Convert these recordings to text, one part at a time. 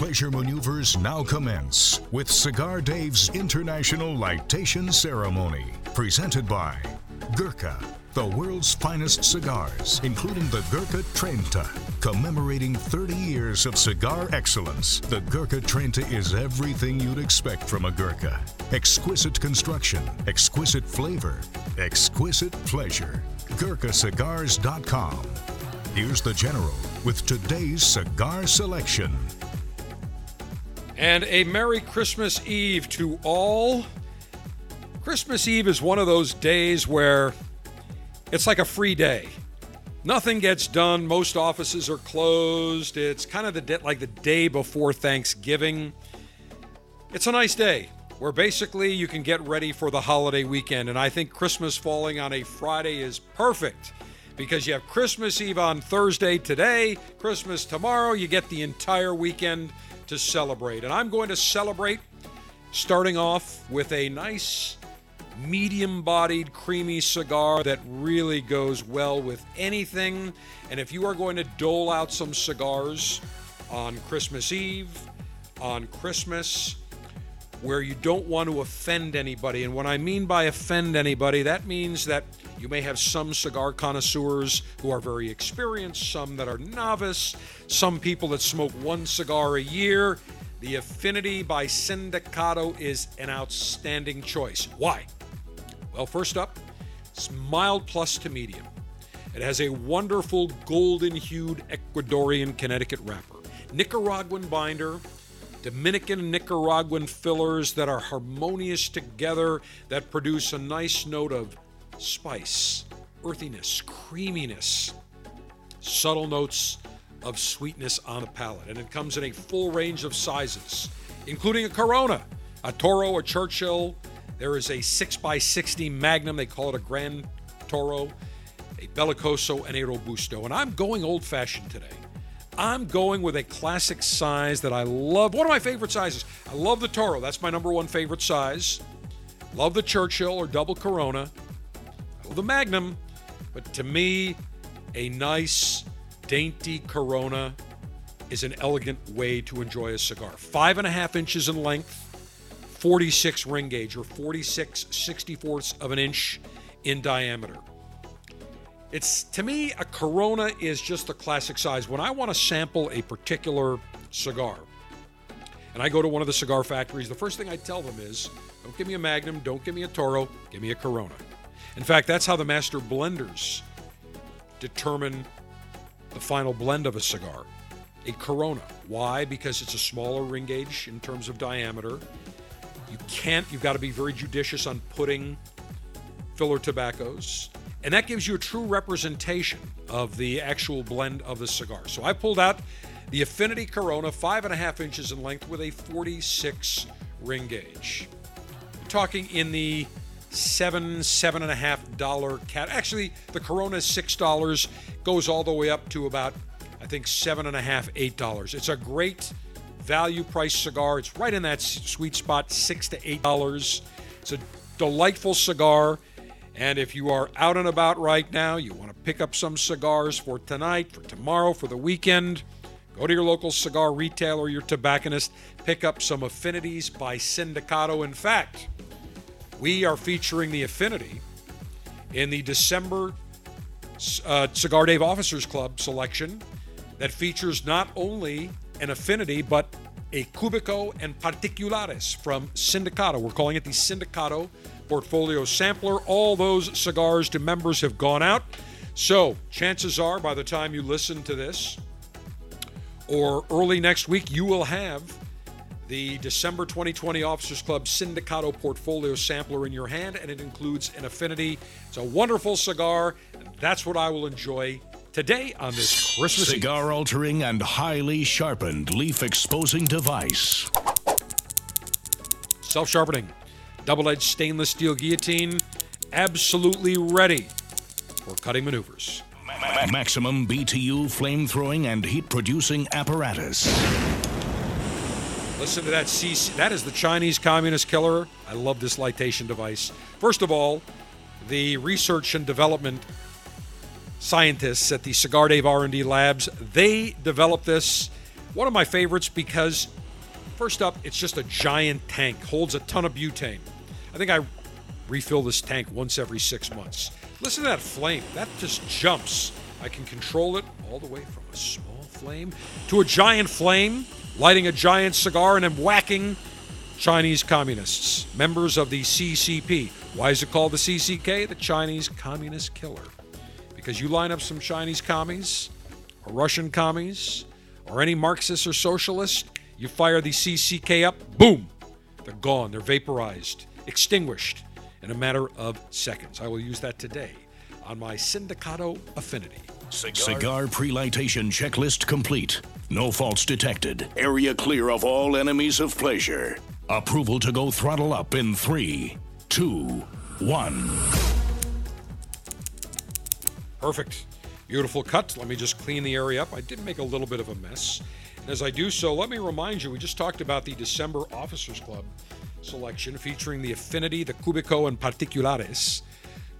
pleasure maneuvers now commence with Cigar Dave's International Lightation Ceremony, presented by Gurkha, the world's finest cigars, including the Gurkha Trenta. Commemorating 30 years of cigar excellence, the Gurkha Trenta is everything you'd expect from a Gurkha. Exquisite construction, exquisite flavor, exquisite pleasure. GurkhaCigars.com. Here's the General with today's cigar selection. And a Merry Christmas Eve to all. Christmas Eve is one of those days where it's like a free day. Nothing gets done. Most offices are closed. It's kind of the de- like the day before Thanksgiving. It's a nice day where basically you can get ready for the holiday weekend. And I think Christmas falling on a Friday is perfect because you have Christmas Eve on Thursday today, Christmas tomorrow. You get the entire weekend to celebrate. And I'm going to celebrate starting off with a nice medium bodied, creamy cigar that really goes well with anything. And if you are going to dole out some cigars on Christmas Eve, on Christmas, where you don't want to offend anybody. And what I mean by offend anybody, that means that you may have some cigar connoisseurs who are very experienced, some that are novice, some people that smoke one cigar a year. The Affinity by Sindicato is an outstanding choice. Why? Well, first up, it's mild plus to medium. It has a wonderful golden hued Ecuadorian Connecticut wrapper, Nicaraguan binder, Dominican and Nicaraguan fillers that are harmonious together that produce a nice note of spice, earthiness, creaminess, subtle notes of sweetness on the palate. And it comes in a full range of sizes, including a Corona, a Toro, a Churchill. There is a 6x60 Magnum, they call it a Grand Toro, a Bellicoso, and a Robusto. And I'm going old fashioned today. I'm going with a classic size that I love. One of my favorite sizes. I love the Toro. That's my number one favorite size. Love the Churchill or double Corona the Magnum, but to me, a nice, dainty Corona is an elegant way to enjoy a cigar. Five and a half inches in length, 46 ring gauge, or 46 64ths of an inch in diameter. It's to me, a Corona is just the classic size. When I want to sample a particular cigar, and I go to one of the cigar factories, the first thing I tell them is don't give me a Magnum, don't give me a Toro, give me a Corona. In fact, that's how the master blenders determine the final blend of a cigar. A Corona. Why? Because it's a smaller ring gauge in terms of diameter. You can't, you've got to be very judicious on putting filler tobaccos. And that gives you a true representation of the actual blend of the cigar. So I pulled out the Affinity Corona, five and a half inches in length with a 46 ring gauge. We're talking in the seven, seven and a half dollar cat. Actually, the Corona is six dollars, goes all the way up to about, I think, seven and a half, eight dollars. It's a great value price cigar. It's right in that sweet spot, six to eight dollars. It's a delightful cigar. And if you are out and about right now, you want to pick up some cigars for tonight, for tomorrow, for the weekend, go to your local cigar retailer, your tobacconist, pick up some affinities by Sindicato. In fact, we are featuring the Affinity in the December uh, Cigar Dave Officers Club selection that features not only an Affinity, but a Cubico and Particulares from Sindicato. We're calling it the Sindicato Portfolio Sampler. All those cigars to members have gone out. So, chances are by the time you listen to this or early next week, you will have the December 2020 Officers Club Sindicato Portfolio Sampler in your hand, and it includes an affinity. It's a wonderful cigar, and that's what I will enjoy today on this Christmas cigar altering and highly sharpened leaf exposing device. Self sharpening, double edged stainless steel guillotine, absolutely ready for cutting maneuvers. Maximum BTU flame throwing and heat producing apparatus. Listen to that CC. That is the Chinese Communist killer. I love this lightation device. First of all, the research and development scientists at the Cigar Dave R&D Labs, they developed this One of my favorites because, first up, it's just a giant tank, holds a ton of butane. I think I refill this tank once every six months. Listen to that flame. That just jumps. I can control it all the way from a small flame to a giant flame, lighting a giant cigar and then whacking Chinese communists, members of the CCP. Why is it called the CCK? The Chinese Communist Killer. Because you line up some Chinese commies, or Russian commies, or any Marxist or socialist, you fire the CCK up, boom, they're gone, they're vaporized, extinguished in a matter of seconds. I will use that today on my Sindicato Affinity. Cigar, Cigar pre-lightation checklist complete. No faults detected. Area clear of all enemies of pleasure. Approval to go throttle up in three, two, one. Perfect. Beautiful cut. Let me just clean the area up. I did make a little bit of a mess. And as I do so, let me remind you we just talked about the December Officers Club selection featuring the Affinity, the Cubico, and Particulares.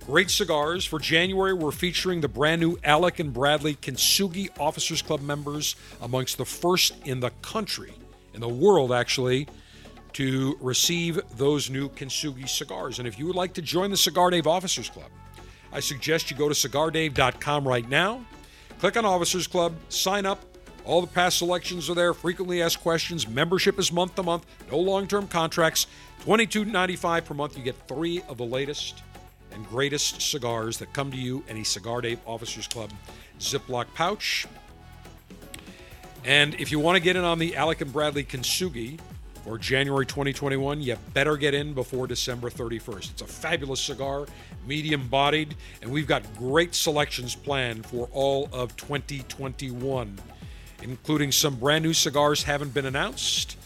Great cigars. For January, we're featuring the brand new Alec and Bradley Kintsugi Officers Club members, amongst the first in the country, in the world actually, to receive those new Kintsugi cigars. And if you would like to join the Cigar Dave Officers Club, I suggest you go to cigardave.com right now, click on Officers Club, sign up. All the past selections are there, frequently asked questions. Membership is month to month, no long term contracts. $22.95 per month. You get three of the latest and greatest cigars that come to you in a Cigar Dave Officers Club Ziploc pouch. And if you want to get in on the Alec and Bradley Kintsugi for January 2021, you better get in before December 31st. It's a fabulous cigar, medium bodied, and we've got great selections planned for all of 2021, including some brand new cigars haven't been announced,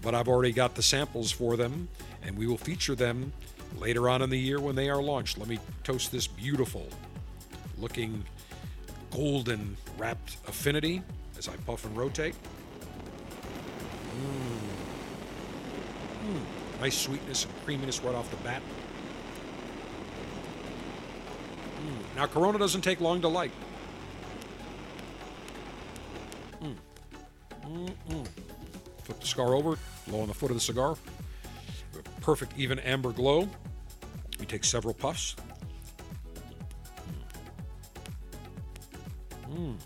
but I've already got the samples for them, and we will feature them later on in the year when they are launched. Let me toast this beautiful looking golden wrapped affinity as I puff and rotate. Mm. Mm. Nice sweetness and creaminess right off the bat. Mm. Now, Corona doesn't take long to light. Mm. Flip the cigar over, blow on the foot of the cigar. Perfect, even amber glow. We take several puffs. Mm.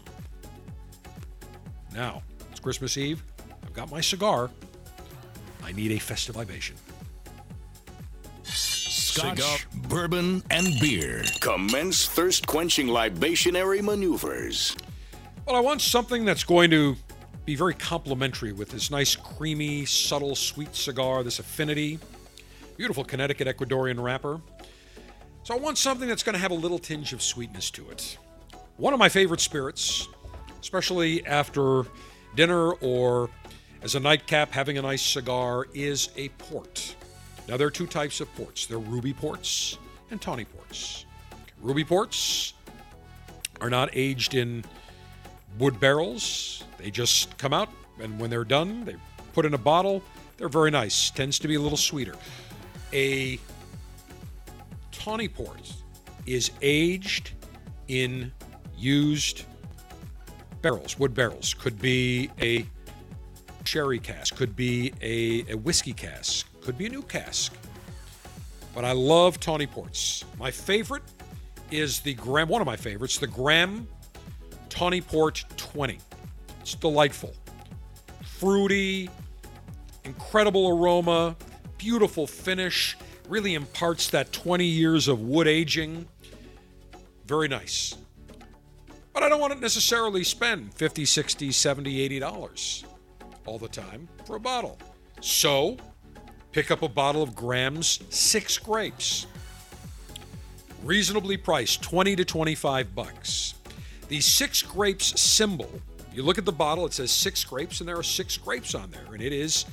Now, it's Christmas Eve. I've got my cigar. I need a festive libation. Scotch, Cigar, bourbon, and beer. Commence thirst quenching libationary maneuvers. Well, I want something that's going to be very complimentary with this nice, creamy, subtle, sweet cigar, this affinity. Beautiful Connecticut Ecuadorian wrapper. So I want something that's going to have a little tinge of sweetness to it. One of my favorite spirits, especially after dinner or as a nightcap having a nice cigar, is a port. Now, there are two types of ports there are ruby ports and tawny ports. Ruby ports are not aged in wood barrels, they just come out, and when they're done, they put in a bottle. They're very nice, tends to be a little sweeter. A tawny port is aged in used barrels, wood barrels. Could be a sherry cask, could be a, a whiskey cask, could be a new cask. But I love tawny ports. My favorite is the Graham, one of my favorites, the Graham Tawny Port 20. It's delightful. Fruity, incredible aroma, beautiful finish, really imparts that 20 years of wood aging. Very nice. But I don't want to necessarily spend 50, 60, 70, 80 dollars all the time for a bottle. So, pick up a bottle of Graham's 6 grapes. Reasonably priced, 20 to 25 bucks. The 6 grapes symbol, you look at the bottle, it says 6 grapes and there are 6 grapes on there and it is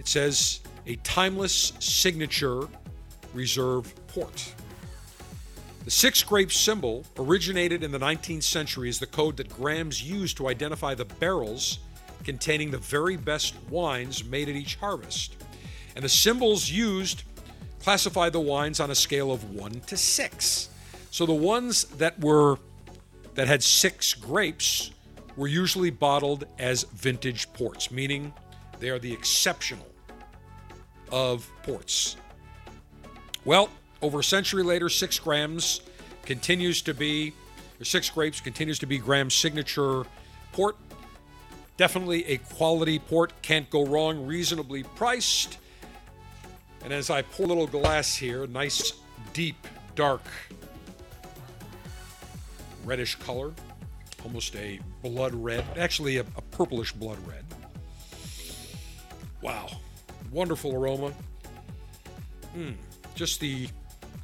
it says a timeless signature reserve port. The six grape symbol originated in the 19th century as the code that Graham's used to identify the barrels containing the very best wines made at each harvest. And the symbols used classify the wines on a scale of 1 to 6. So the ones that were that had 6 grapes were usually bottled as vintage ports, meaning they are the exceptional of ports. Well, over a century later, six grams continues to be, or six grapes continues to be Graham's signature port. Definitely a quality port, can't go wrong, reasonably priced. And as I pour a little glass here, nice, deep, dark, reddish color, almost a blood red, actually a, a purplish blood red. Wow, wonderful aroma. Mm, just the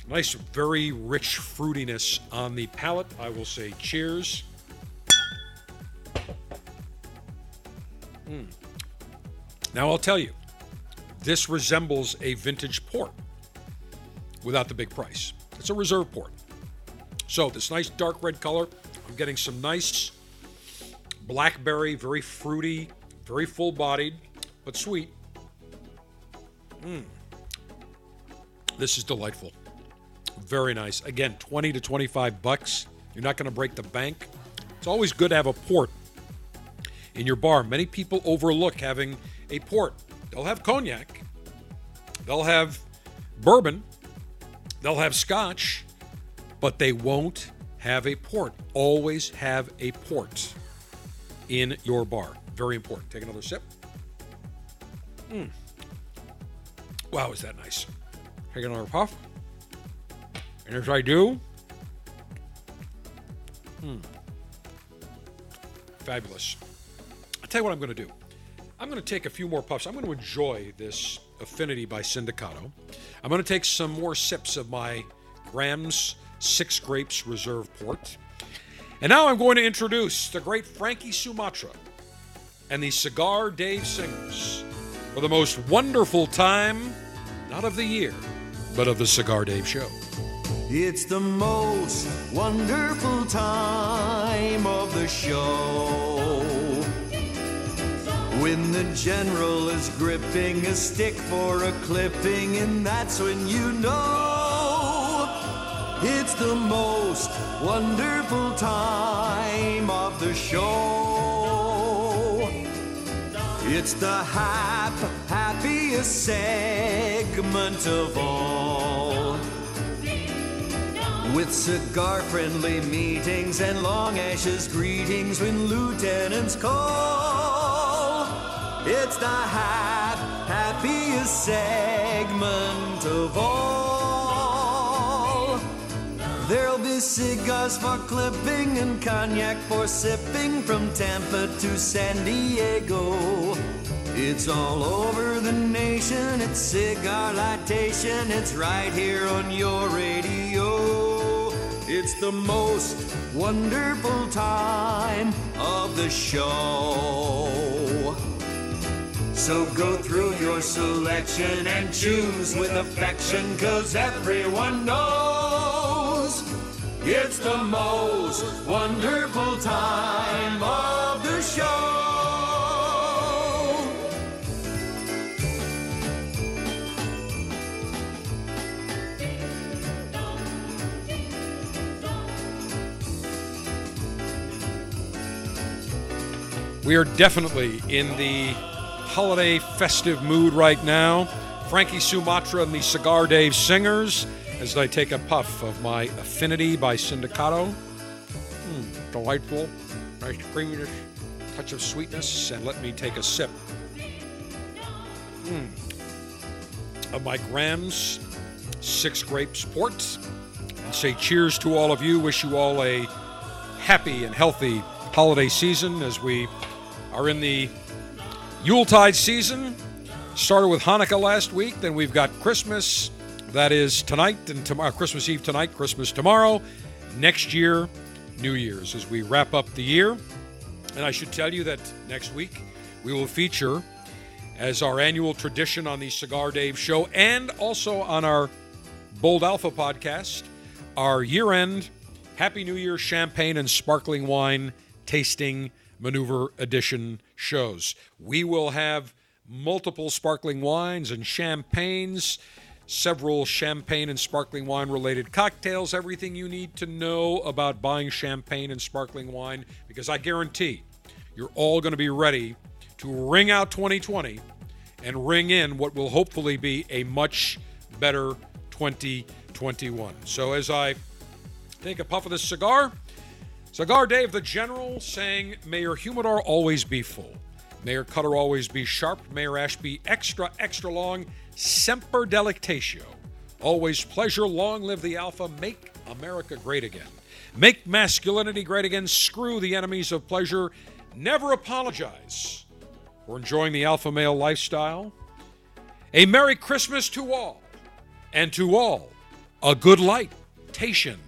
nice, very rich fruitiness on the palate. I will say cheers. Mm. Now I'll tell you, this resembles a vintage port without the big price. It's a reserve port. So this nice dark red color, I'm getting some nice blackberry, very fruity, very full bodied, but sweet. Mmm. This is delightful. Very nice. Again, 20 to 25 bucks. You're not going to break the bank. It's always good to have a port in your bar. Many people overlook having a port. They'll have cognac, they'll have bourbon, they'll have scotch, but they won't have a port. Always have a port in your bar. Very important. Take another sip. Mm. Wow, is that nice? Take another puff. And as I do, hmm, fabulous. I'll tell you what I'm going to do. I'm going to take a few more puffs. I'm going to enjoy this Affinity by Sindicato. I'm going to take some more sips of my Graham's Six Grapes Reserve Port. And now I'm going to introduce the great Frankie Sumatra and the Cigar Dave Singers for the most wonderful time, not of the year, but of the Cigar Dave Show. It's the most wonderful time of the show. When the general is gripping a stick for a clipping, and that's when you know it's the most wonderful time of the show. It's the hap, happiest segment of all. With cigar friendly meetings and long ashes greetings when lieutenants call. It's the hap, happiest segment of all. Cigars for clipping and cognac for sipping from Tampa to San Diego. It's all over the nation, it's cigar lightation, it's right here on your radio. It's the most wonderful time of the show. So go through your selection and choose with affection, cause everyone knows it's the most wonderful time of the show. We are definitely in the holiday festive mood right now. Frankie Sumatra and the Cigar Dave Singers as I take a puff of my Affinity by Sindicato. Mm, delightful, nice creaminess, touch of sweetness, and let me take a sip mm, of my Graham's Six Grapes Port and say cheers to all of you. Wish you all a happy and healthy holiday season as we are in the Yuletide season. Started with Hanukkah last week, then we've got Christmas. That is tonight and tomorrow, uh, Christmas Eve tonight, Christmas tomorrow. Next year, New Year's, as we wrap up the year. And I should tell you that next week we will feature, as our annual tradition on the Cigar Dave show and also on our Bold Alpha podcast, our year end Happy New Year champagne and sparkling wine tasting maneuver edition shows. We will have multiple sparkling wines and champagnes, several champagne and sparkling wine related cocktails, everything you need to know about buying champagne and sparkling wine, because I guarantee you're all going to be ready to ring out 2020 and ring in what will hopefully be a much better 2021. So as I take a puff of this cigar, Cigar Dave the General saying, May your humidor always be full. May your cutter always be sharp. Mayor your ash be extra, extra long. Semper delectatio. Always pleasure. Long live the Alpha. Make America great again. Make masculinity great again. Screw the enemies of pleasure. Never apologize for enjoying the alpha male lifestyle. A Merry Christmas to all, and to all, a good light. Tation.